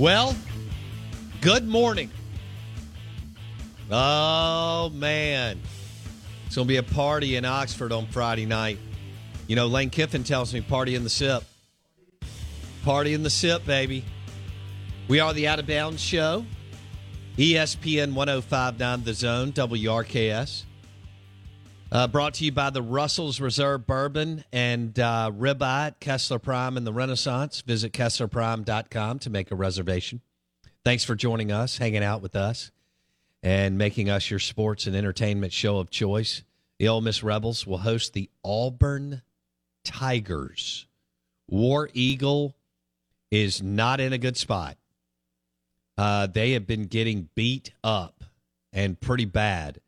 Well, good morning. Oh, man. It's going to be a party in Oxford on Friday night. You know, Lane Kiffin tells me party in the sip. Party in the sip, baby. We are the Out of Bounds Show. ESPN 1059 The Zone, WRKS. Uh, brought to you by the Russell's Reserve Bourbon and uh, Ribeye at Kessler Prime and the Renaissance. Visit KesslerPrime.com to make a reservation. Thanks for joining us, hanging out with us, and making us your sports and entertainment show of choice. The Ole Miss Rebels will host the Auburn Tigers. War Eagle is not in a good spot. Uh, they have been getting beat up and pretty bad.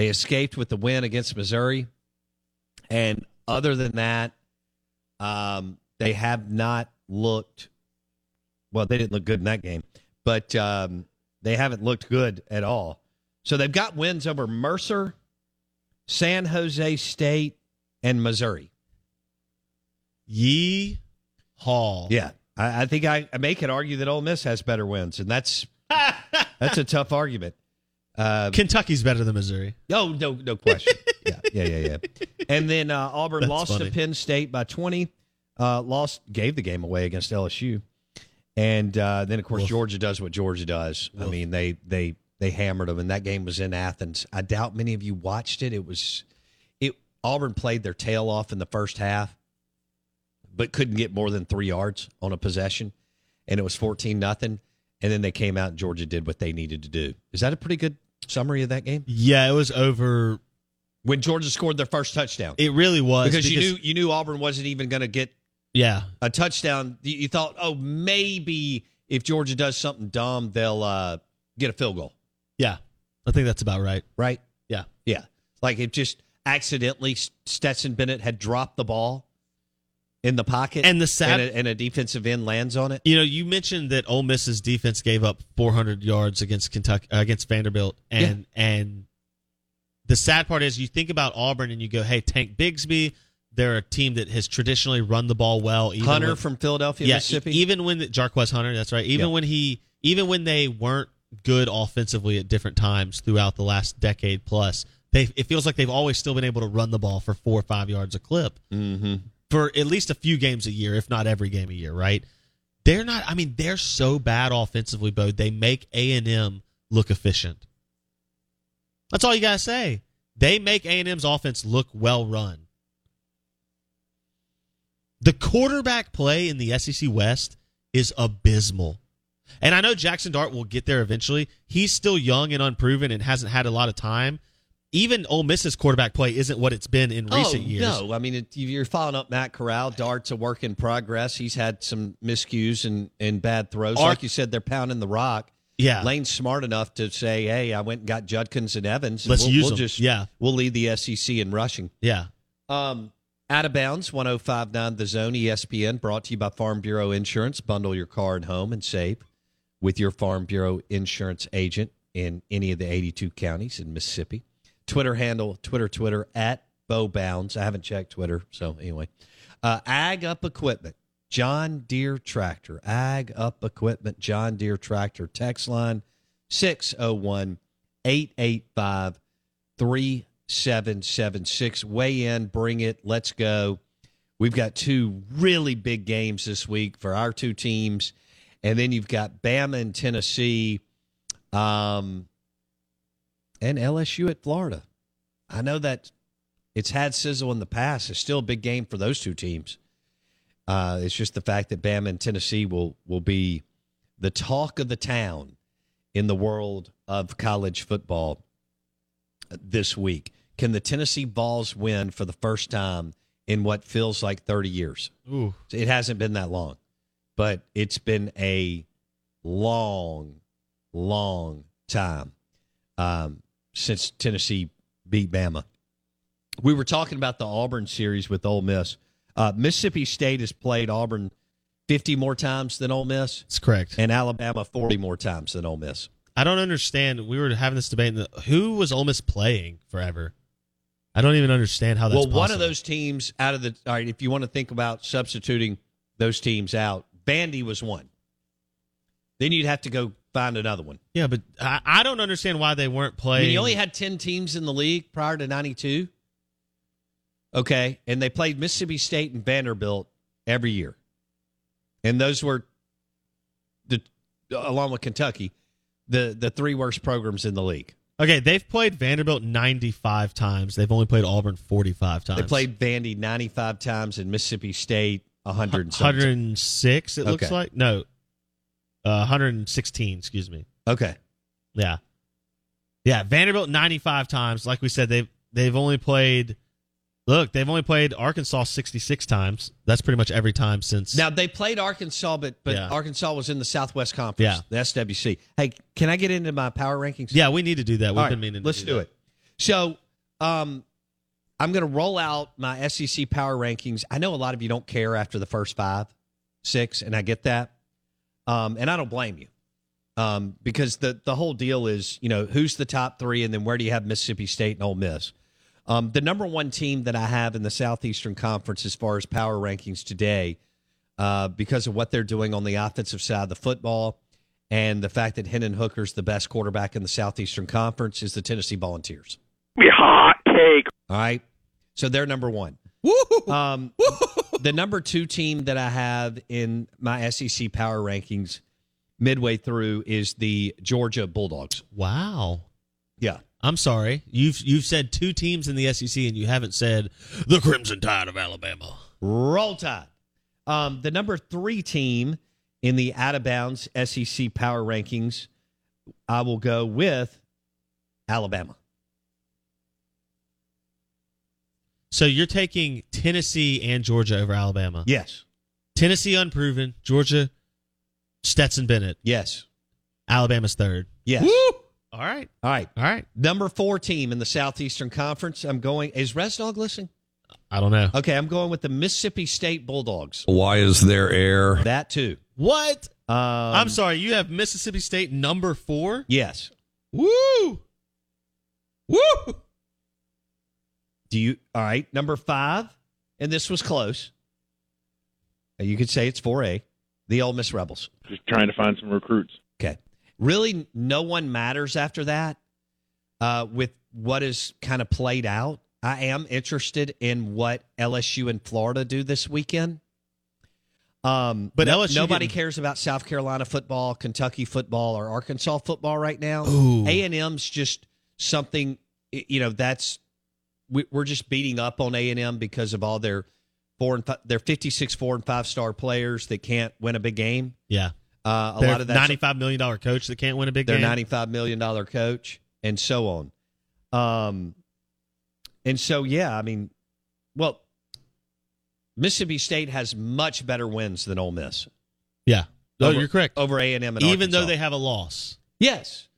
They escaped with the win against Missouri. And other than that, um, they have not looked well, they didn't look good in that game, but um, they haven't looked good at all. So they've got wins over Mercer, San Jose State, and Missouri. Yee Hall. Yeah. I, I think I, I may could argue that Ole Miss has better wins, and that's that's a tough argument. Uh, Kentucky's better than Missouri. Oh, no, no question. yeah, yeah, yeah, yeah. And then uh, Auburn That's lost funny. to Penn State by 20. Uh, lost, gave the game away against LSU. And uh, then, of course, Georgia does what Georgia does. I mean, they they they hammered them, and that game was in Athens. I doubt many of you watched it. It was it. Auburn played their tail off in the first half, but couldn't get more than three yards on a possession, and it was fourteen nothing. And then they came out, and Georgia did what they needed to do. Is that a pretty good summary of that game? Yeah, it was over. when Georgia scored their first touchdown. It really was because, you knew you knew Auburn wasn't even going to get Yeah, a touchdown. You, you thought, oh, maybe if Georgia does something dumb, they'll uh, get a field goal, yeah. I think that's about right. right? Yeah. Yeah, like it just accidentally Stetson Bennett had dropped the ball in the pocket, And the sad- and a, and a defensive end lands on it. You know, you mentioned that Ole Miss's defense gave up 400 yards against Kentucky uh, against Vanderbilt, and and the sad part is you think about Auburn and you go, hey, Tank Bigsby, they're a team that has traditionally run the ball well. Even Hunter when- from Philadelphia, yeah, Mississippi. even when the, Jarquez Hunter, that's right. Even Yeah. when he, even when they weren't good offensively at different times throughout the last decade plus, they it feels like they've always still been able to run the ball for four or five yards a clip mm-hmm. For at least a few games a year, if not every game a year. Right? They're not. I mean, they're so bad offensively, Bo. They make A and M look efficient. That's all you gotta say. They make A and M's offense look well run. The quarterback play in the SEC West is abysmal. And I know Jackson Dart will get there eventually. He's still young and unproven and hasn't had a lot of time. Even Ole Miss's quarterback play isn't what it's been in recent oh, years. No, I mean it, you're following up Matt Corral. Dart's a work in progress. He's had some miscues and, and bad throws. Ar- like you said, they're pounding the rock. Yeah. Lane's smart enough to say, "Hey, I went and got Judkins and Evans. Let's we'll, use we'll them." Just, Yeah. we'll lead the SEC in rushing." Yeah. Um, out of bounds, 1059 The Zone, ESPN, brought to you by Farm Bureau Insurance. Bundle your car and home and save with your Farm Bureau Insurance agent in any of the 82 counties in Mississippi. Twitter handle, Twitter, Twitter, at Bo Bounds. I haven't checked Twitter, so anyway. Uh, Ag Up Equipment, John Deere Tractor. Ag Up Equipment, John Deere Tractor. Text line 601 885 3776. Weigh in, bring it, let's go. We've got two really big games this week for our two teams. And then you've got Bama and Tennessee um, and LSU at Florida. I know that it's had sizzle in the past. It's still a big game for those two teams. Uh, it's just the fact that Bama and Tennessee will will be the talk of the town in the world of college football this week. Can the Tennessee Vols win for the first time in what feels like 30 years? Ooh. It hasn't been that long, but it's been a long, long time um, since Tennessee beat Bama. We were talking about the Auburn series with Ole Miss. Uh, Mississippi State has played Auburn 50 more times than Ole Miss, That's correct. and Alabama 40 more times than Ole Miss. I don't understand. We were having this debate. In the, who was Ole Miss playing forever? I don't even understand how that's well, one of those teams out of the all right. If you want to think about substituting those teams out, Vandy was one. Then you'd have to go find another one. Yeah, but I, I don't understand why they weren't I playing. mean, you only had ten teams in the league prior to '92. Okay, and they played Mississippi State and Vanderbilt every year, and those were the along with Kentucky, the the three worst programs in the league. okay, they've played Vanderbilt 95 times. They've only played Auburn 45 times. They played Vandy 95 times and Mississippi State 100 106, it looks Okay. like. No, uh, 116, excuse me. Okay. Yeah. Yeah, Vanderbilt 95 times. Like we said, they've they've only played Look, they've only played Arkansas 66 times. That's pretty much every time since Now they played Arkansas, but but Yeah. Arkansas was in the Southwest Conference, Yeah. the SWC. Hey, can I get into my power rankings? Yeah, we need to do that. We've right, been meaning to let's do do, it. So, um, I'm going to roll out my SEC power rankings. I know a lot of you don't care after the first five, six, and I get that, um, and I don't blame you, um, because the the whole deal is you know who's the top three, and then where do you have Mississippi State and Ole Miss. Um, the number one team that I have in the Southeastern Conference as far as power rankings today, uh, because of what they're doing on the offensive side of the football, and the fact that Hendon Hooker's the best quarterback in the Southeastern Conference, is the Tennessee Volunteers. Hot take. All right, so they're number one. Um, the number two team that I have in my SEC power rankings midway through is the Georgia Bulldogs. Wow. Yeah. I'm sorry. You've you've said two teams in the SEC and you haven't said the Crimson Tide of Alabama. Roll Tide. Um, the number three team in the out of bounds SEC power rankings, I will go with Alabama. So you're taking Tennessee and Georgia over Alabama. Yes. Tennessee unproven, Georgia Stetson Bennett, Yes. Alabama's third. Yes. All right. All right. All right. Number four team in the Southeastern Conference. I'm going. Is Resdog listening? I don't know. Okay, I'm going with the Mississippi State Bulldogs. Why is there air? That too. What? Um, I'm sorry. You have Mississippi State number four. Yes. Woo! Woo! Do you? All right. Number five, and this was close. Uh, You could say it's 4A. The Ole Miss Rebels. Just trying to find some recruits. Okay. Really, no one matters after that. Uh, with what is kind of played out, I am interested in what LSU and Florida do this weekend. Um, But no- LSU nobody getting- cares about South Carolina football, Kentucky football, or Arkansas football right now. A and M's just something. You know, that's we- we're just beating up on A and M because of all their four and five, they're 56 four and five star players that can't win a big game. Yeah. Uh, a They're lot of that ninety-five million dollar coach that can't win a big game. their game. 95 million dollar coach and so on. Um, and so yeah, I mean, well, Mississippi State has much better wins than Ole Miss yeah. No, Over- you're correct. over A and M. Even though they have a loss, yes.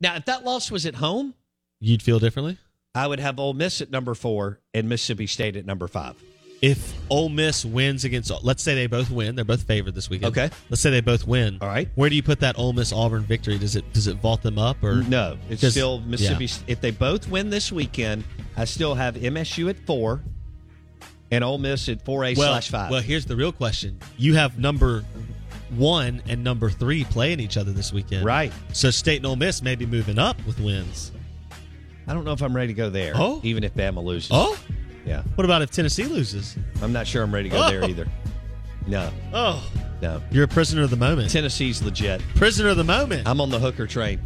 Now, if that loss was at home, you'd feel differently. I would have Ole Miss at number four and Mississippi State at number five. If Ole Miss wins against, let's say they both win, they're both favored this weekend. Okay. Let's say they both win. All right. Where do you put that Ole Miss Auburn victory? Does it does it vault them up or No, It's still Mississippi. yeah. If they both win this weekend, I still have MSU at four and Ole Miss at four A well, slash five. Well, here's the real question: You have number one and number three playing each other this weekend, Right. So State and Ole Miss may be moving up with wins. I don't know if I'm ready to go there. Oh. even if Bama loses. Oh, yeah. what about if Tennessee loses? I'm not sure I'm ready to go there Oh. either. No, Oh, no. you're a prisoner of the moment. Tennessee's legit. prisoner of the moment. I'm on the Hooker train.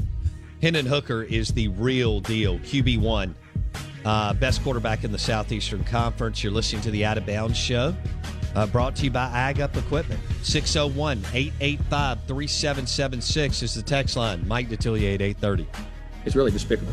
Hendon Hooker is the real deal. QB one, uh, best quarterback in the Southeastern Conference. You're listening to the Out of Bounds show, uh, brought to you by Ag Up Equipment. 601 885 3776 is the text line. Mike Detillier at 830. It's really despicable.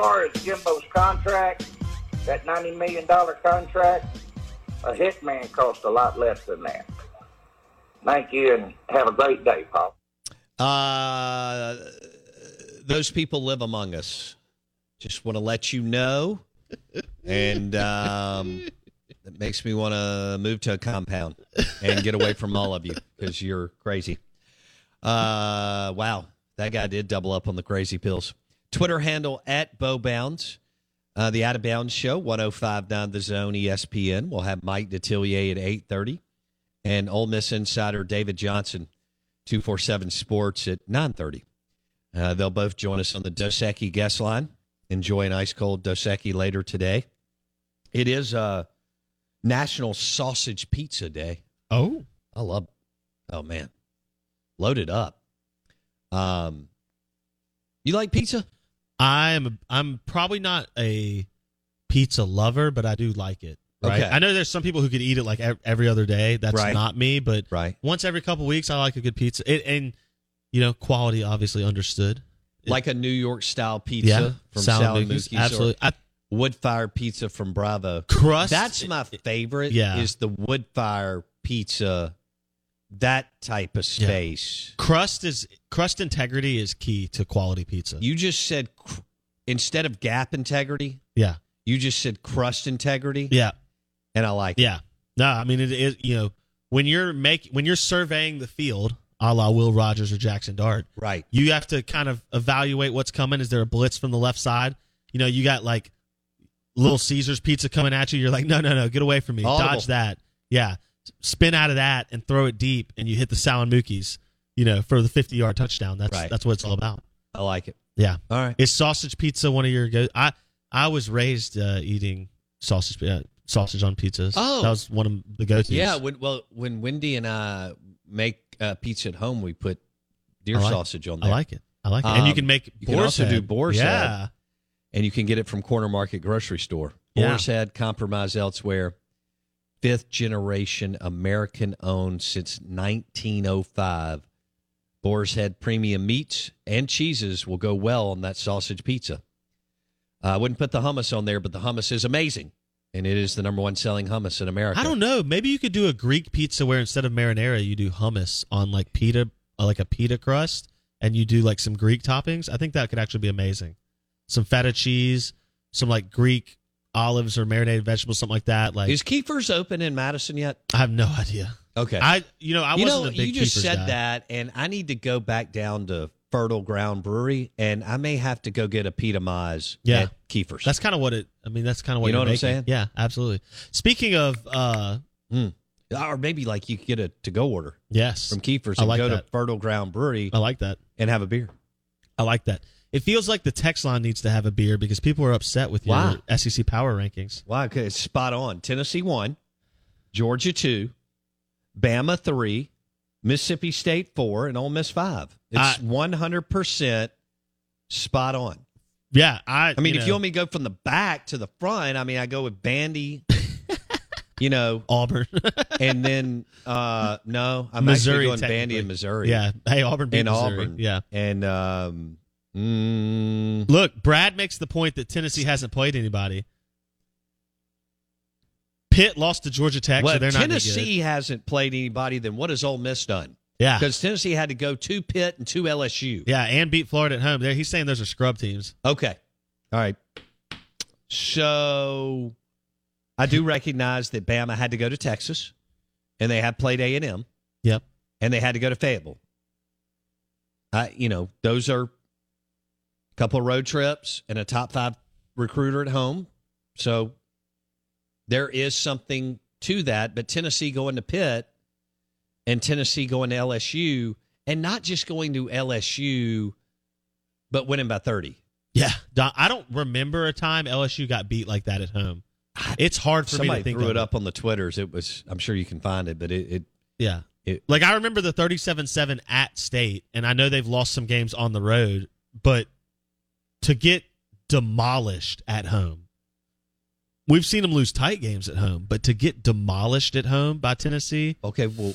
Far as Jimbo's contract, that $90 million contract, a hitman costs a lot less than that. Thank you and have a great day, Paul. Uh, those people live among us. Just want to let you know. And um, it makes me want to move to a compound and get away from all of you because you're crazy. Uh, wow. That guy did double up on the crazy pills. Twitter handle at BoBounds. Uh, the Out of Bounds Show, 1059 The Zone ESPN. We'll have Mike Detillier at 830 and Ole Miss insider David Johnson 247 Sports at 9:30. Uh, they'll both join us on the Dos Equis guest line. Enjoy an ice cold Dos Equis later today. It is uh, National Sausage Pizza Day. oh, I love. Oh man, loaded up. Um, you like pizza? I'm I'm probably not a pizza lover, but I do like it. Right. Okay. I know there's some people who could eat it like every other day. That's Right. not me, but Right. once every couple weeks, I like a good pizza. It, and you know, quality obviously understood. It- Like a New York style pizza yeah, from Sal Sal and and Mookie's, Mookie's, absolutely. I, or wood fire pizza from Bravo. crust. That's my favorite. Yeah. is the wood fire pizza. That type of Yeah. space. crust is crust integrity is key to quality pizza. You just said cr- instead of gap integrity, yeah, you just said crust integrity, yeah, and I like it. yeah. No, I mean it is. You know, when you're make when you're surveying the field, a la Will Rogers or Jackson Dart, Right. you have to kind of evaluate what's coming. Is there a blitz from the left side? You know, you got like Little Caesars pizza coming at you. You're like, no, no, no, get away from me. Audible. Dodge that. Yeah. Spin out of that and throw it deep, and you hit the Sal and Mookies, you know, for the 50 yard touchdown. That's Right. that's what it's all about. I like it. Yeah. All right. Is sausage pizza one of your go? I I was raised uh, eating sausage uh, sausage on pizzas. Oh. that was one of the go tos. Yeah. When, well, when Wendy and I make uh, pizza at home, we put deer I like- you on there. I like it. I like it. And you Um, can make you can boar's also do head. boar's yeah. head. and you can get it from Corner Market Grocery Store. Yeah. Boar's Head, compromise elsewhere. Fifth generation American owned since 1905. Boar's Head premium meats and cheeses will go well on that sausage pizza. I wouldn't put the hummus on there, but the hummus is amazing. And it is the number one selling hummus in America. I don't know. Maybe you could do a Greek pizza where instead of marinara, you do hummus on like pita, uh, like a pita crust, and you do like some Greek toppings. I think that could actually be amazing. Some feta cheese, some like Greek olives or marinated vegetables, something like that. Like, Is Keifer's open in Madison yet? I have no idea. Okay. I you know I you wasn't know, a big you just Keifer's said guy. that, and I need to go back down to Fertile Ground Brewery, and I may have to go get a Pita Yeah. at Keifer's. That's kind of what it. I mean, that's kind of what You know you're what I'm saying? Yeah, absolutely. Speaking of, uh or maybe like you could get a to go order yes, from Keifer's I and like go that. to Fertile Ground Brewery I like that. and have a beer. I like that. It feels like the text line needs to have a beer because people are upset with your? SEC power rankings. Wow, okay, it's spot on. Tennessee one, Georgia two, Bama three, Mississippi State four, and Ole Miss five. It's one hundred percent spot on. Yeah, I. I mean, if know, you want me to go from the back to the front, I mean, I go with Vandy, you know, Auburn, and then uh no, I'm Missouri, actually going Vandy and Missouri. yeah, hey Auburn beat and Missouri. Auburn. Yeah, and um, mm, look, Brad makes the point that Tennessee hasn't played anybody. Pitt lost to Georgia Tech, well, so they're not. Tennessee hasn't played anybody. Then what has Ole Miss done? Yeah, Because Tennessee had to go to Pitt and to LSU. yeah, and beat Florida at home. There, he's saying those are scrub teams. Okay. All right. So I do recognize that Bama had to go to Texas, and they have played A and M, Yep. and they had to go to Fayetteville. I, you know, those are couple of road trips and a top five recruiter at home. So there is something to that. But Tennessee going to Pitt and Tennessee going to LSU, and not just going to LSU, but winning by 30. Yeah, I don't remember a time LSU got beat like that at home. It's hard for Somebody me to think threw it up on the Twitters. It was, I'm sure you can find it, but it, it Yeah. It- like I remember the 37-7 at state and I know they've lost some games on the road, but to get demolished at home. We've seen them lose tight games at home, but to get demolished at home by Tennessee, Okay, well,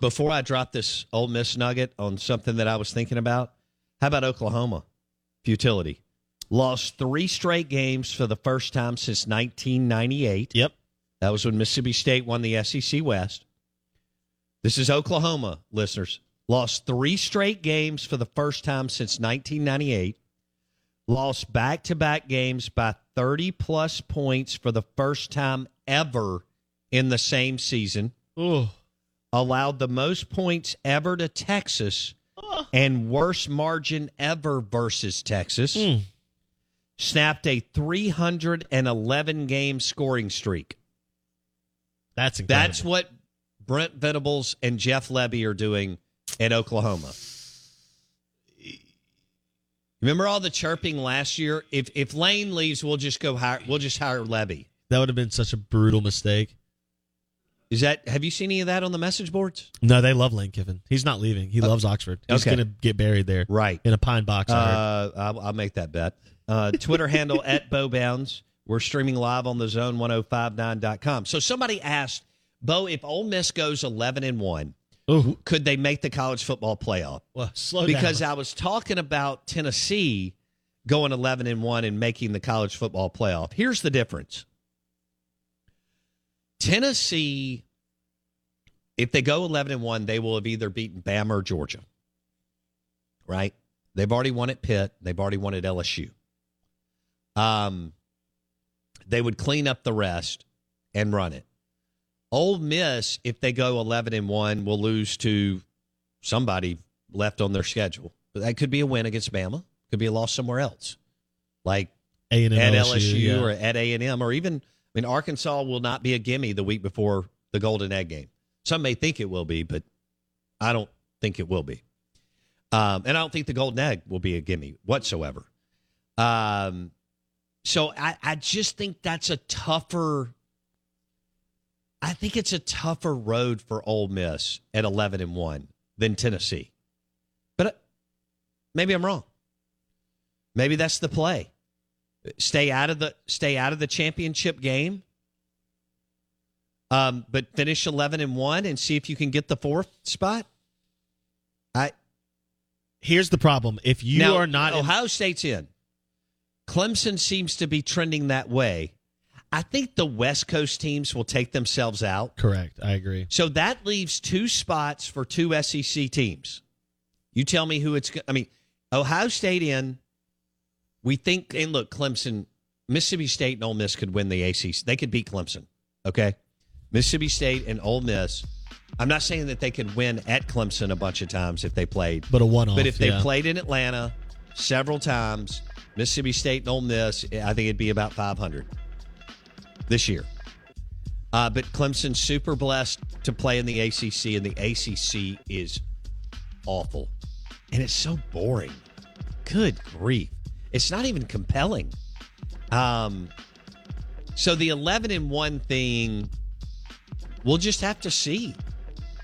before I drop this Ole Miss nugget on something that I was thinking about, how about Oklahoma? Futility. Lost three straight games for the first time since 1998. Yep. That was when Mississippi State won the SEC West. This is Oklahoma, listeners. Lost three straight games for the first time since 1998. Lost back to back games by 30 plus points for the first time ever in the same season Oh, allowed the most points ever to Texas and worst margin ever versus Texas. Hmm. Snapped a 311 game scoring streak. that's incredible. That's what Brent Venables and Jeff Lebby are doing at Oklahoma. Remember all the chirping last year? If if Lane leaves, we'll just go hire we'll just hire Lebby. that would have been such a brutal mistake. Is that have you seen any of that on the message boards? No, they love Lane Kiffin. He's not leaving. He loves Oxford. He's okay. going to get buried there Right. in a pine box. Uh, I'll, I'll make that bet. Uh, Twitter handle at BoBounds. We're streaming live on the zone1059.com. So somebody asked, Bo, if Ole Miss goes 11 and 1, Ooh. could they make the college football playoff? Well, slow Because down. I was talking about Tennessee going 11 and 1 and making the college football playoff. Here's the difference Tennessee, if they go 11 and 1, they will have either beaten Bama or Georgia. Right? They've already won at Pitt, they've already won at LSU. Um, they would clean up the rest and run it. Ole Miss, if they go 11 and 1, will lose to somebody left on their schedule. But that could be a win against Bama, could be a loss somewhere else. Like A&M, at LSU, LSU, yeah. or at A and M, or even I mean Arkansas will not be a gimme the week before the Golden Egg game. Some may think it will be, but I don't think it will be. Um, and I don't think the Golden Egg will be a gimme whatsoever. Um, so I, I just think that's a tougher. I think it's a tougher road for Ole Miss at eleven and one than Tennessee, but uh, maybe I'm wrong. Maybe that's the play. Stay out of the stay out of the championship game. Um, but finish eleven and one and see if you can get the fourth spot. I Here's the problem: if you now, are not in- Ohio State's in. Clemson seems to be trending that way. I think the West Coast teams will take themselves out. correct, I agree. So that leaves two spots for two SEC teams. You tell me who it's. I mean, Ohio State in. We think, and look, Clemson Mississippi State and Ole Miss could win the ACC. They could beat Clemson. Okay, Mississippi State and Ole Miss. I'm not saying that they could win at Clemson a bunch of times if they played, But a one-off, But if they yeah. played in Atlanta several times, Mississippi State and Ole Miss, I think it'd be about 500 this year. Uh, but Clemson's super blessed to play in the ACC, and the ACC is awful, and it's so boring. Good grief! It's not even compelling. Um, so the eleven and one thing, we'll just have to see.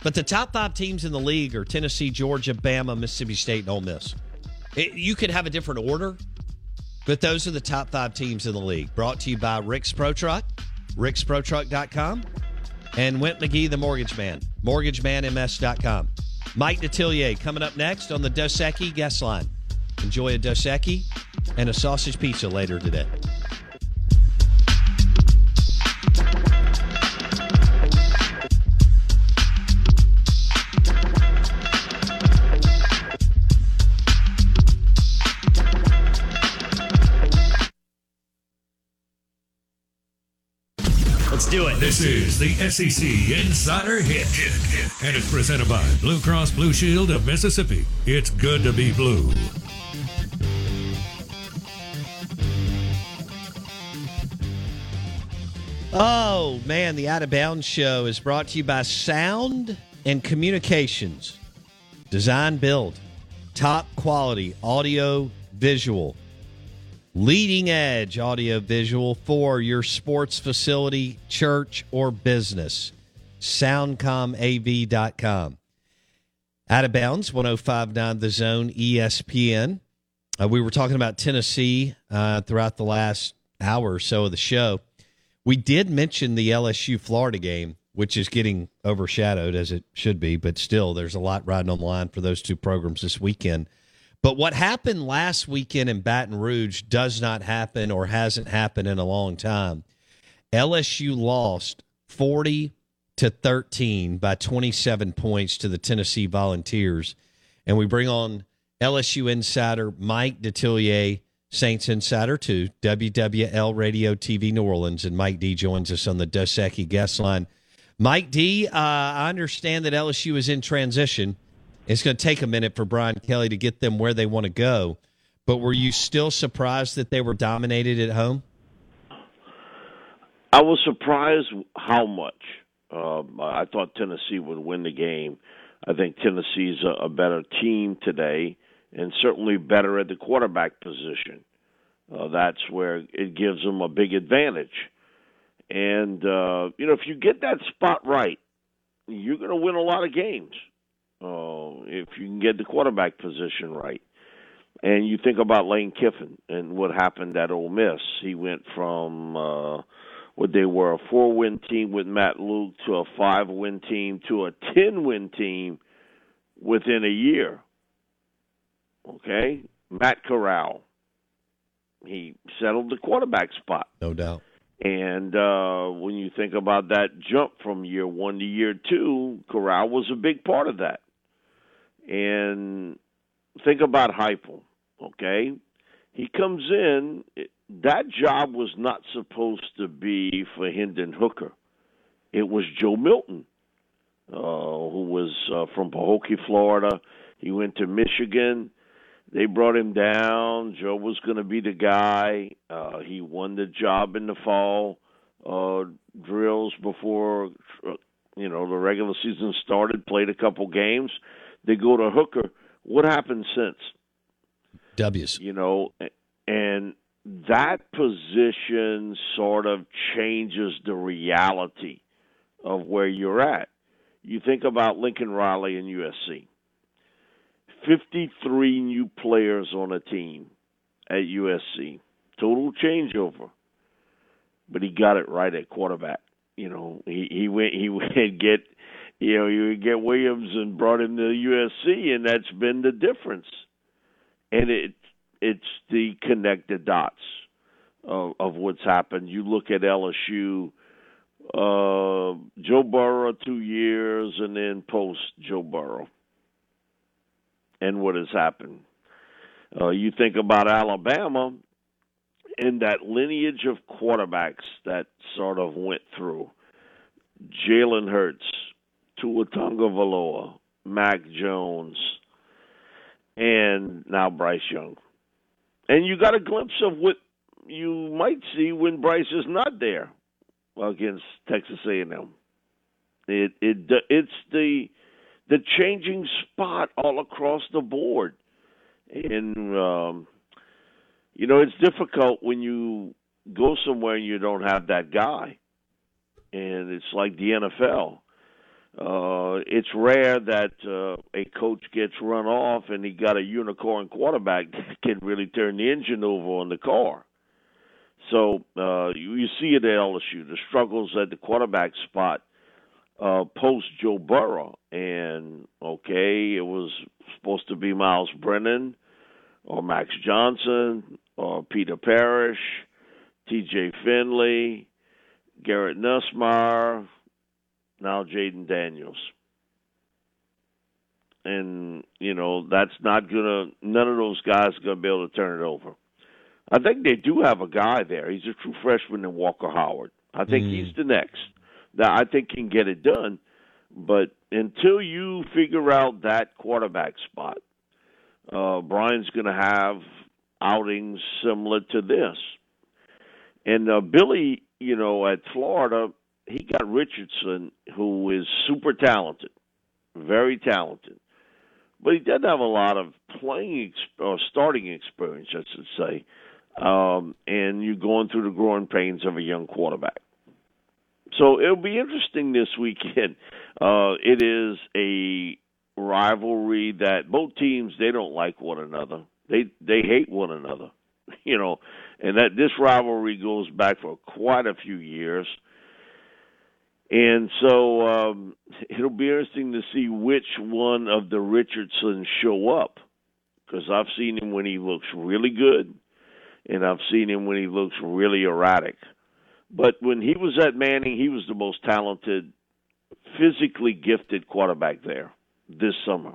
But the top five teams in the league are Tennessee, Georgia, Bama, Mississippi State, and Ole Miss. It, you could have a different order, but those are the top five teams in the league. Brought to you by Rick's Pro Truck, ricksprotruck.com, and Went McGee, the mortgage man, mortgagemanms.com. Mike Detillier coming up next on the Dos Equis guest line. Enjoy a Dos Equis and a sausage pizza later today. Let's do it. This is the SEC Insider Hit, and it's presented by Blue Cross Blue Shield of Mississippi. It's good to be blue. Oh, man, the Out of Bounds show is brought to you by Sound and Communications. Design Build, top quality audio visual, leading edge audio visual for your sports facility, church, or business. SoundcomAV.com. Out of bounds, 1059 The Zone, ESPN. Uh, we were talking about Tennessee uh, throughout the last hour or so of the show. We did mention the LSU Florida game, which is getting overshadowed as it should be, but still, there's a lot riding on the line for those two programs this weekend. But what happened last weekend in Baton Rouge does not happen or hasn't happened in a long time. LSU lost 40 to 13 by 27 points to the Tennessee Volunteers. And we bring on LSU insider Mike Detillier, Saints insider to WWL Radio TV New Orleans. And Mike D joins us on the Dos Equis guest line. Mike D, uh, I understand that LSU is in transition. It's going to take a minute for Brian Kelly to get them where they want to go. But were you still surprised that they were dominated at home? I was surprised how much. Um, I thought Tennessee would win the game. I think Tennessee's a, a better team today, and certainly better at the quarterback position. Uh, that's where it gives them a big advantage. And uh, you know, if you get that spot right, you're going to win a lot of games. Uh, if you can get the quarterback position right. And you think about Lane Kiffin and what happened at Ole Miss. He went from uh, what they were a four win team with Matt Luke to a five win team to a ten win team within a year. Okay? Matt Corral. He settled the quarterback spot. No doubt. And uh, when you think about that jump from year one to year two, Corral was a big part of that. And think about Heupel, okay? He comes in. That job was not supposed to be for Hendon Hooker. It was Joe Milton, uh, who was uh, from Pahokee, Florida. He went to Michigan. They brought him down. Joe was going to be the guy. Uh, he won the job in the fall uh, drills before you know the regular season started. Played a couple games. They go to Hooker. What happened since? W's. You know, and that position sort of changes the reality of where you're at. You think about Lincoln Riley and USC. 53 new players on a team at USC. Total changeover. But he got it right at quarterback. You know, he he went he would get you know, you get Williams and brought him to USC and that's been the difference. And it it's the connected dots of, of what's happened. You look at LSU uh Joe Burrow 2 years and then post Joe Burrow and what has happened. Uh, you think about Alabama, and that lineage of quarterbacks that sort of went through Jalen Hurts, Tua Tagovailoa, Mac Jones, and now Bryce Young. And you got a glimpse of what you might see when Bryce is not there against Texas A&M. It it it's the the changing spot all across the board, and um, you know it's difficult when you go somewhere and you don't have that guy, and it's like the NFL. Uh, it's rare that uh, a coach gets run off and he got a unicorn quarterback that can really turn the engine over on the car. So uh, you, you see it at LSU, the struggles at the quarterback spot uh, post Joe Burrow, and okay, it was supposed to be Myles Brennan or Max Johnson or Peter Parrish, T.J. Finley, Garrett Nussmeier, now Jayden Daniels. And, you know, that's not going to, none of those guys are going to be able to turn it over. I think they do have a guy there. He's a true freshman in Walker Howard. I think mm. he's the next. That I think can get it done. But until you figure out that quarterback spot, uh, Brian's going to have outings similar to this. And uh, Billy, you know, at Florida, he got Richardson, who is super talented, very talented, but he doesn't have a lot of playing or starting experience, I should say um, and you're going through the growing pains of a young quarterback. So it'll be interesting this weekend. Uh, it is a rivalry that both teams they don't like one another. They they hate one another, you know, and that this rivalry goes back for quite a few years. And so um, it'll be interesting to see which one of the Richardsons show up because I've seen him when he looks really good, and I've seen him when he looks really erratic. But when he was at Manning, he was the most talented, physically gifted quarterback there this summer.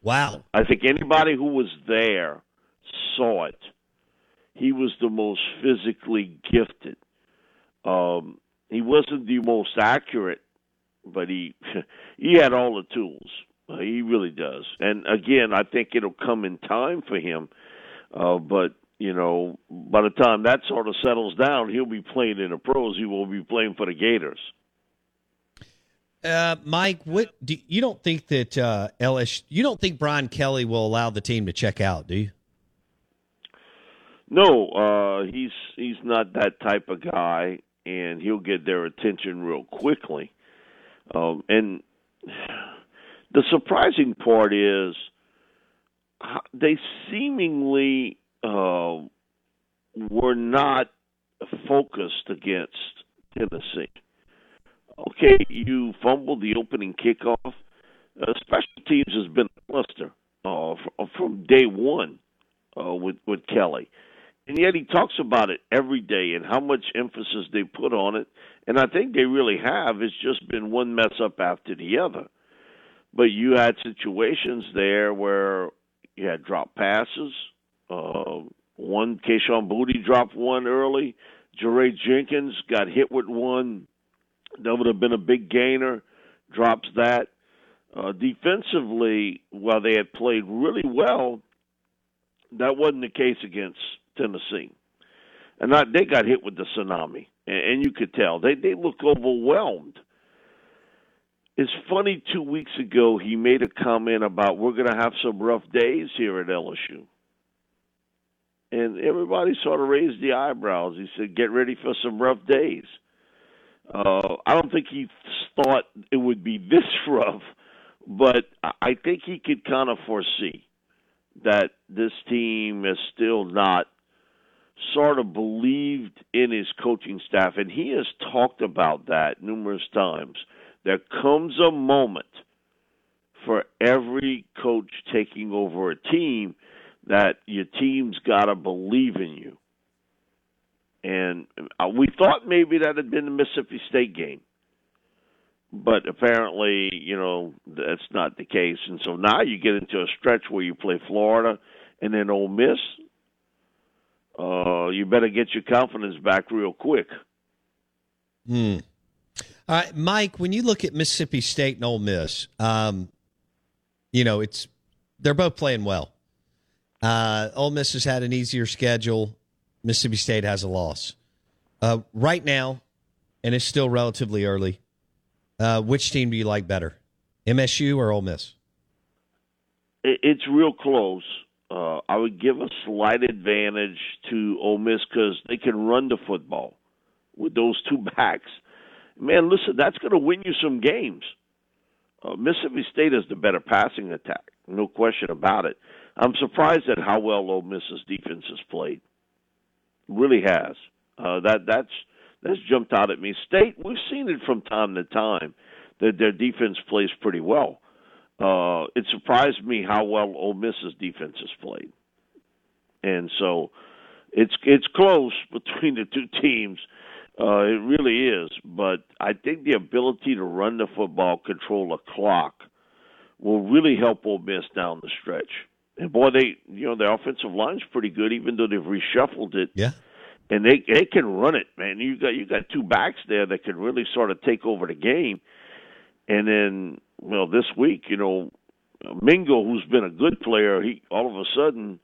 Wow. I think anybody who was there saw it. He was the most physically gifted. Um, he wasn't the most accurate, but he he had all the tools. Uh, he really does. And again, I think it'll come in time for him. Uh, but you know, by the time that sort of settles down, he'll be playing in the pros. He will be playing for the Gators. Uh, Mike, what do you don't think that uh, LSU? You don't think Brian Kelly will allow the team to check out, do you? No, uh, he's he's not that type of guy, and he'll get their attention real quickly. Um, and the surprising part is they seemingly uh, were not focused against Tennessee. Okay, you fumbled the opening kickoff. Uh, special teams has been a cluster uh, from day one uh, with with Kelly, and yet he talks about it every day and how much emphasis they put on it. And I think they really have. It's just been one mess up after the other. But you had situations there where you had drop passes, uh, one, Kayshon Boutte dropped one early. Jaray Jenkins got hit with one. That would have been a big gainer. Drops that. Uh, defensively, while they had played really well, that wasn't the case against Tennessee. And not, they got hit with the tsunami, and, and you could tell they they look overwhelmed. It's funny. Two weeks ago, he made a comment about we're going to have some rough days here at LSU and everybody sort of raised the eyebrows. He said, "Get ready for some rough days." Uh, I don't think he thought it would be this rough, but I think he could kind of foresee that this team is still not sort of believed in his coaching staff, and he has talked about that numerous times. There comes a moment for every coach taking over a team that your team's got to believe in you. And uh, we thought maybe that had been the Mississippi State game. But apparently, you know, that's not the case. And so now you get into a stretch where you play Florida and then Ole Miss. Uh, you better get your confidence back real quick. Hmm. All right, Mike. When you look at Mississippi State and Ole Miss, um, you know it's they're both playing well. Uh, Ole Miss has had an easier schedule. Mississippi State has a loss. Uh, right now, and it's still relatively early. Uh, which team do you like better, MSU or Ole Miss? It's real close. Uh, I would give a slight advantage to Ole Miss because they can run the football with those two backs. Man, listen, that's going to win you some games. Uh, Mississippi State is the better passing attack, no question about it. I'm surprised at how well Ole Miss's defense has played. Really has. Uh, that that's that's jumped out at me. State, we've seen it from time to time that their defense plays pretty well. Uh, it surprised me how well Ole Miss's defense has played, and so it's it's close between the two teams. Uh, it really is, but I think the ability to run the football, control the clock, will really help Ole Miss down the stretch. And boy, they you know their offensive line's pretty good, even though they've reshuffled it. Yeah and they they can run it, man. You got you got two backs there that can really sort of take over the game. And then, well, this week, you know, Mingo, who's been a good player, he all of a sudden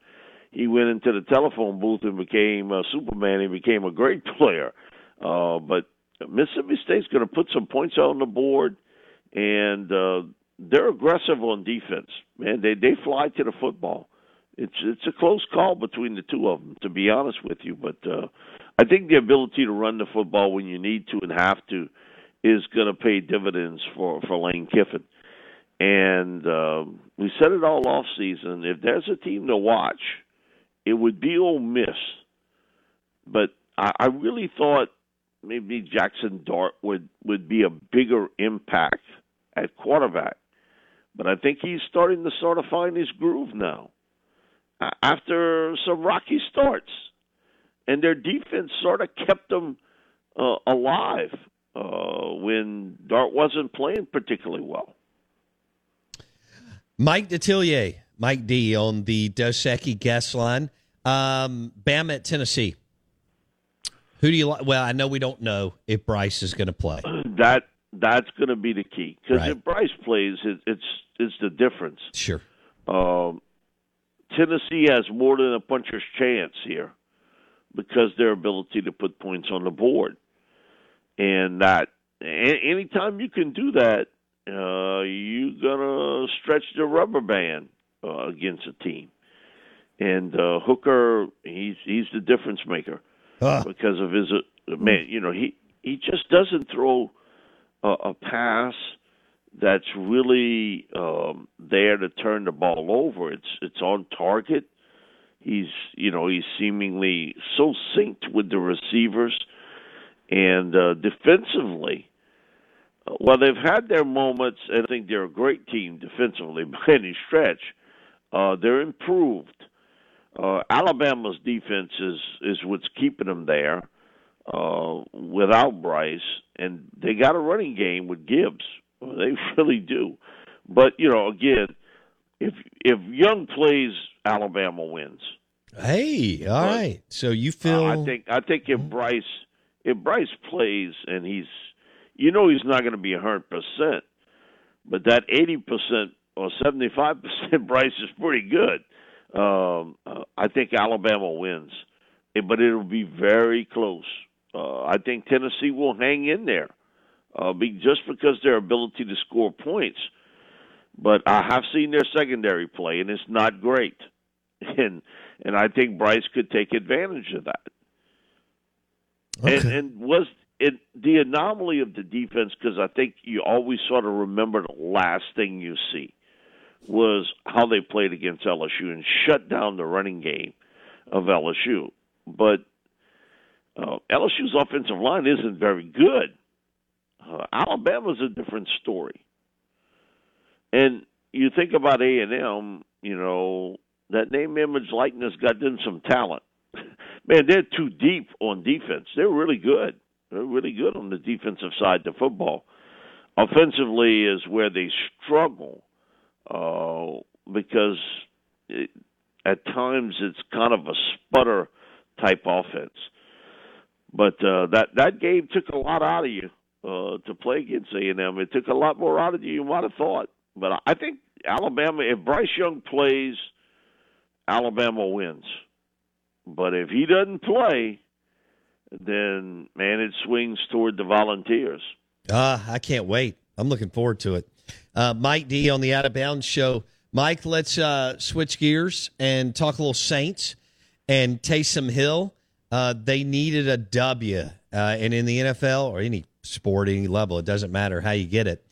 he went into the telephone booth and became a Superman. He became a great player. Uh, but Mississippi State's going to put some points on the board, and uh, they're aggressive on defense. Man, they they fly to the football it's it's a close call between the two of them, to be honest with you. But uh, I think the ability to run the football when you need to and have to is going to pay dividends for for Lane Kiffin. And um, we said it all off season. If there's a team to watch, it would be Ole Miss. But I, I really thought maybe Jackson Dart would would be a bigger impact at quarterback. But I think he's starting to sort of find his groove now after some rocky starts, and their defense sort of kept them uh, alive uh, when Dart wasn't playing particularly well. Mike Detillier, Mike D on the Dos Equis guest line. Um, Bama at Tennessee. Who do you like? Well, I know we don't know if Bryce is going to play. That that's going to be the key because Right. if Bryce plays, it, it's it's the difference. Sure. Um, Tennessee has more than a puncher's chance here because their ability to put points on the board, and that a- anytime you can do that, uh, you're gonna stretch the rubber band uh, against a team. And uh, Hooker, he's he's the difference maker Ah. because of his uh, man. You know, he he just doesn't throw a, a pass that's really um, there to turn the ball over. It's it's on target. He's you know he's seemingly so synced with the receivers, and uh, defensively, well they've had their moments, and I think they're a great team defensively by any stretch. Uh, they're improved. Uh, Alabama's defense is is what's keeping them there uh, without Bryce, and they got a running game with Gibbs. Well, they really do. But you know, again, if if Young plays, Alabama wins. Hey, all right. So you feel? Uh, I think I think if Bryce if Bryce plays and he's you know he's not going to be a hundred percent, but that eighty percent or seventy five percent Bryce is pretty good. Um, uh, I think Alabama wins, Eh, but it'll be very close. Uh, I think Tennessee will hang in there, uh, be, just because their ability to score points. But I have seen their secondary play, and it's not great. And and I think Bryce could take advantage of that. And, and was it the anomaly of the defense? Because I think you always sort of remember the last thing you see was how they played against LSU and shut down the running game of LSU. But uh, LSU's offensive line isn't very good. Uh, Alabama's a different story. And you think about A and M, you know, that name, image, likeness got them some talent. Man, they're too deep on defense. They're really good. They're really good on the defensive side of football. Offensively is where they struggle uh, because it, at times it's kind of a sputter type offense. But uh, that that game took a lot out of you uh, to play against A and M. It took a lot more out of you than you might have thought. But I think Alabama, if Bryce Young plays, Alabama wins. But if he doesn't play, then man, it swings toward the Volunteers. Ah, I can't wait. I'm looking forward to it. Uh, Mike D on the Out of Bounds show. Mike, let's uh, switch gears and talk a little Saints and Taysom Hill. Uh, they needed a W, uh, and in the NFL or any sport, any level, it doesn't matter how you get it.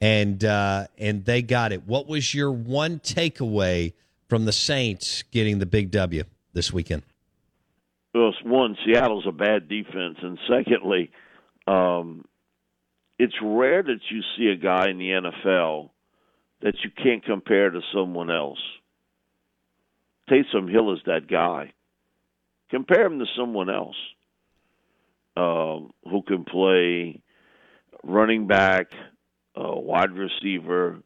And uh, and they got it. What was your one takeaway from the Saints getting the big W this weekend? Well, one, Seattle's a bad defense, and secondly, um, it's rare that you see a guy in the NFL that you can't compare to someone else. Taysom Hill is that guy. Compare him to someone else um, who can play running back, uh, wide receiver,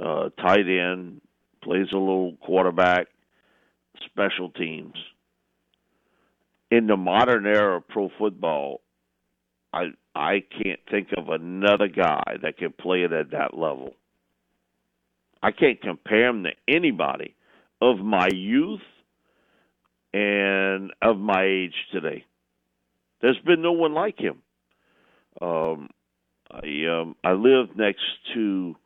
uh, tight end, plays a little quarterback, special teams. In the modern era of pro football, I I can't think of another guy that can play it at that level. I can't compare him to anybody of my youth and of my age today. There's been no one like him. Um, I um, I lived next to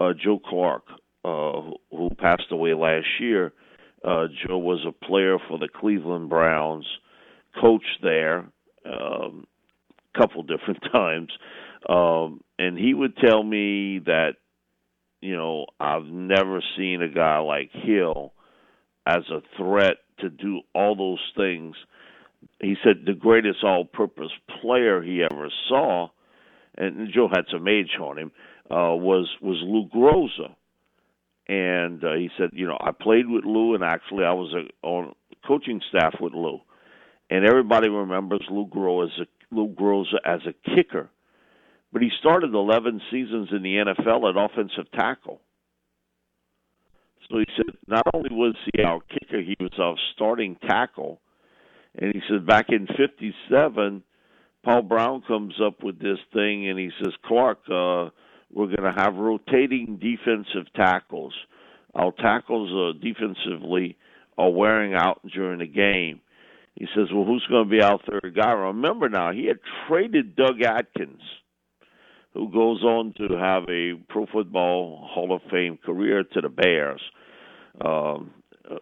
uh, Joe Clark, uh, who passed away last year. Uh, Joe was a player for the Cleveland Browns, coached there a um, couple different times, um, and he would tell me that you know I've never seen a guy like Hill as a threat to do all those things. He said the greatest all-purpose player he ever saw, and Joe had some age on him, uh, was was Lou Groza, and uh, he said, you know, I played with Lou, and actually I was a, on coaching staff with Lou, and everybody remembers Lou Groza as a, Lou Groza as a kicker, but he started 11 seasons in the NFL at offensive tackle. So he said, not only was he our kicker, he was our starting tackle. And he said, back in '57, Paul Brown comes up with this thing, and he says, Clark, uh, we're going to have rotating defensive tackles. Our tackles uh, defensively are wearing out during the game. He says, well, who's going to be our third guy? Remember now, he had traded Doug Atkins who goes on to have a Pro Football Hall of Fame career to the Bears. Um, uh,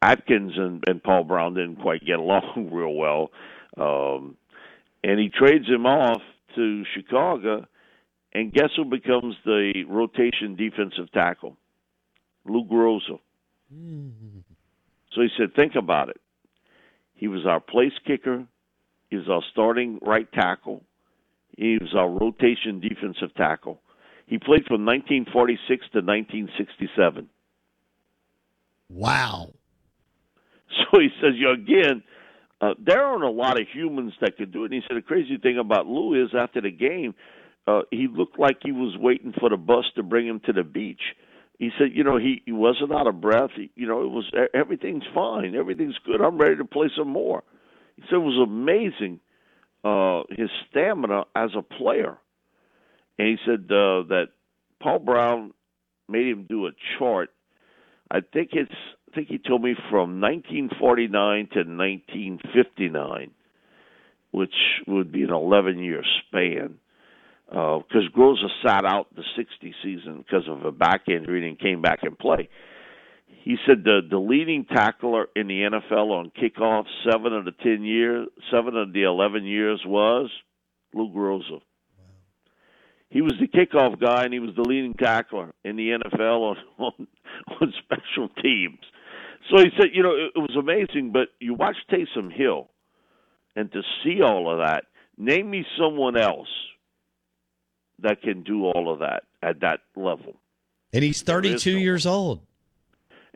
Atkins and, and Paul Brown didn't quite get along real well, um, and he trades him off to Chicago. And guess who becomes the rotation defensive tackle? Lou Groza. Mm. So he said, think about it. He was our place kicker. He was our starting right tackle. He was our rotation defensive tackle. He played from 1946 to 1967. Wow. So he says, you know, again, uh, there aren't a lot of humans that could do it. And he said the crazy thing about Lou is after the game, uh, he looked like he was waiting for the bus to bring him to the beach. He said, you know, he, he wasn't out of breath. He, you know, it was everything's fine, everything's good. I'm ready to play some more. He said it was amazing uh, his stamina as a player. And he said uh, that Paul Brown made him do a chart. I think it's I think he told me from 1949 to 1959, which would be an 11 year span. Because uh, Groza sat out the 60 season because of a back injury and came back and play. He said the the leading tackler in the NFL on kickoff seven of the ten years, seven of the eleven years was Lou Groza. He was the kickoff guy, and he was the leading tackler in the NFL on on, on special teams. So he said, you know, it, it was amazing. But you watch Taysom Hill, and to see all of that, name me someone else that can do all of that at that level. And he's 32 years old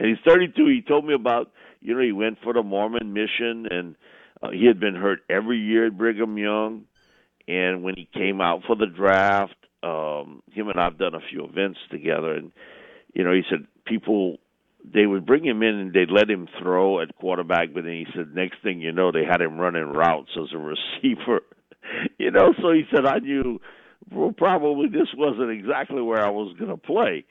and he's 32. He told me about you know he went for the Mormon mission and uh, he had been hurt every year at Brigham Young, and when he came out for the draft, um, him and I've done a few events together, and you know he said people they would bring him in and they'd let him throw at quarterback, but then he said next thing you know they had him running routes as a receiver. you know, so he said I knew well, probably this wasn't exactly where I was going to play,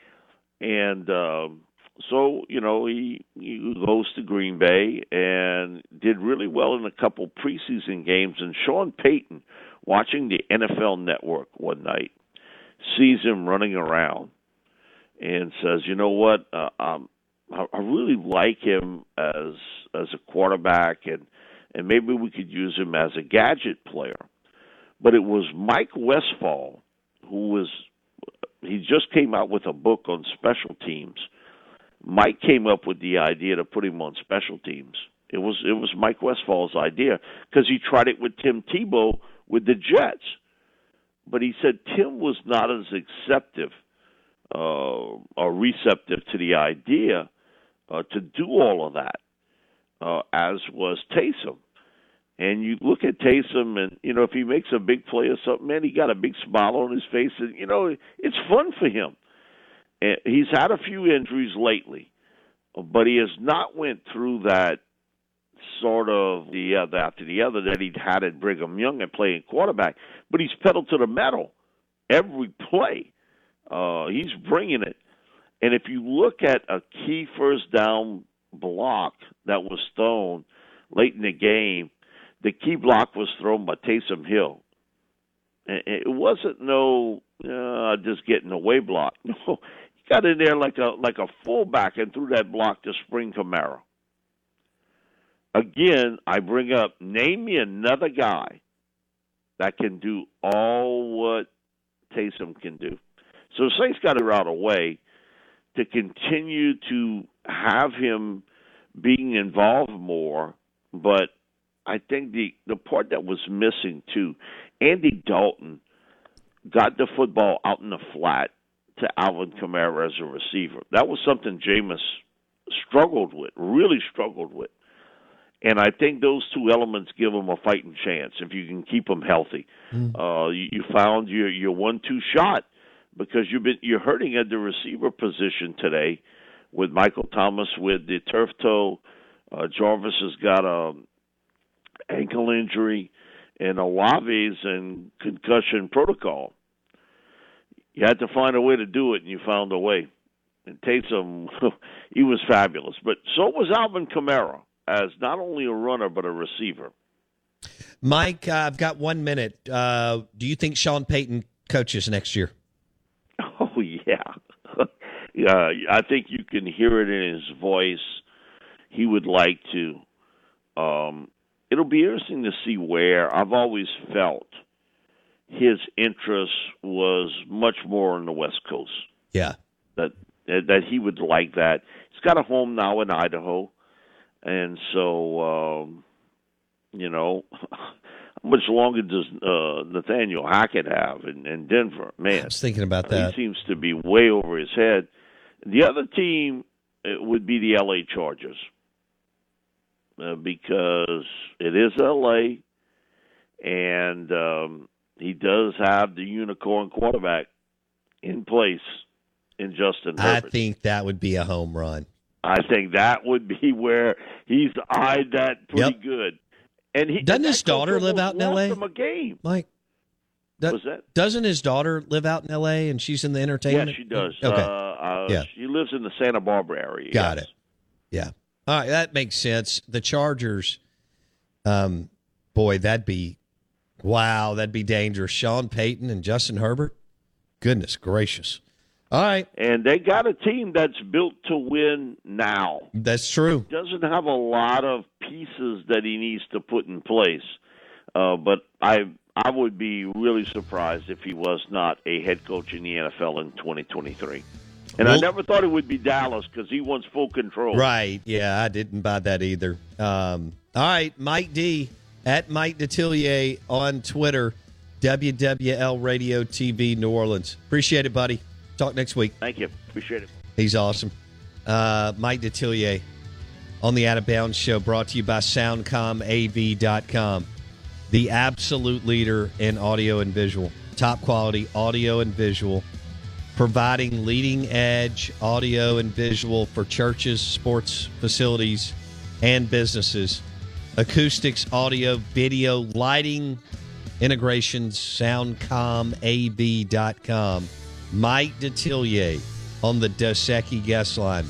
and um, so you know he he goes to Green Bay and did really well in a couple preseason games. And Sean Payton, watching the NFL Network one night, sees him running around and says, "You know what? Uh, um, I, I really like him as as a quarterback, and and maybe we could use him as a gadget player." But it was Mike Westhoff who was he just came out with a book on special teams. Mike came up with the idea to put him on special teams. It was it was Mike Westhoff's idea because he tried it with Tim Tebow with the Jets, but he said Tim was not as acceptive uh, or receptive to the idea uh, to do all of that uh, as was Taysom. And you look at Taysom, and you know if he makes a big play or something, man, he got a big smile on his face, and you know it's fun for him. And he's had a few injuries lately, but he has not went through that sort of the other after the other that he'd had at Brigham Young and playing quarterback. But he's pedal to the metal every play. Uh, he's bringing it. And if you look at a key first down block that was thrown late in the game, the key block was thrown by Taysom Hill. It wasn't no uh, just getting away block. No, he got in there like a like a fullback and threw that block to Spring Kamara. Again, I bring up name me another guy that can do all what Taysom can do. So Saints got to out a way to continue to have him being involved more, but I think the the part that was missing too, Andy Dalton got the football out in the flat to Alvin Kamara as a receiver. That was something Jameis struggled with, really struggled with. And I think those two elements give them a fighting chance if you can keep them healthy. Mm. Uh, you, you found your your one-two shot because you've been you're hurting at the receiver position today with Michael Thomas with the turf toe. Uh, Jarvis has got a ankle injury, and Olave's in concussion protocol. You had to find a way to do it, and you found a way. And Taysom, he was fabulous. But so was Alvin Kamara as not only a runner but a receiver. Mike, uh, I've got one minute. Uh, do you think Sean Payton coaches next year? Oh yeah, uh, I think you can hear it in his voice. He would like to. Um, it'll be interesting to see where I've always felt his interest was much more on the West Coast. Yeah, that that he would like that. He's got a home now in Idaho, and so um, you know. How much longer does uh, Nathaniel Hackett have in, in Denver? Man, I was thinking about that. He seems to be way over his head. The other team would be the LA Chargers uh, because it is LA, and um, he does have the unicorn quarterback in place in Justin Herbert. I think that would be a home run. I think that would be where he's eyed that pretty yep. good. And he doesn't his daughter live out in L.A. Him a game, Mike. That, Was that? Doesn't his daughter live out in L.A. and she's in the entertainment? Yeah, she does. Okay. Uh, uh, yeah. She lives in the Santa Barbara area. Got yes. it. Yeah. All right, that makes sense. The Chargers, um, boy, that'd be wow, that'd be dangerous. Sean Payton and Justin Herbert. Goodness gracious. All right. And they got a team that's built to win now. That's true. Doesn't have a lot of pieces that he needs to put in place. Uh, but I I would be really surprised if he was not a head coach in the NFL in 2023. And well, I never thought it would be Dallas because he wants full control. Right. Yeah, I didn't buy that either. Um, all right, Mike D at Mike Detillier on Twitter, WWL Radio TV New Orleans. Appreciate it, buddy. Talk next week. Thank you. Appreciate it. He's awesome. Uh, Mike Detillier on the Out of Bounds Show, brought to you by SoundcomAV.com, the absolute leader in audio and visual, top quality audio and visual providing leading edge audio and visual for churches, sports facilities, and businesses. Acoustics, audio, video, lighting, integrations, soundcomav.com. Mike Detillier on the Dos Equis guest line.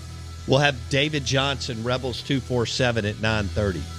We'll have David Johnson, Rebels 247 at 930.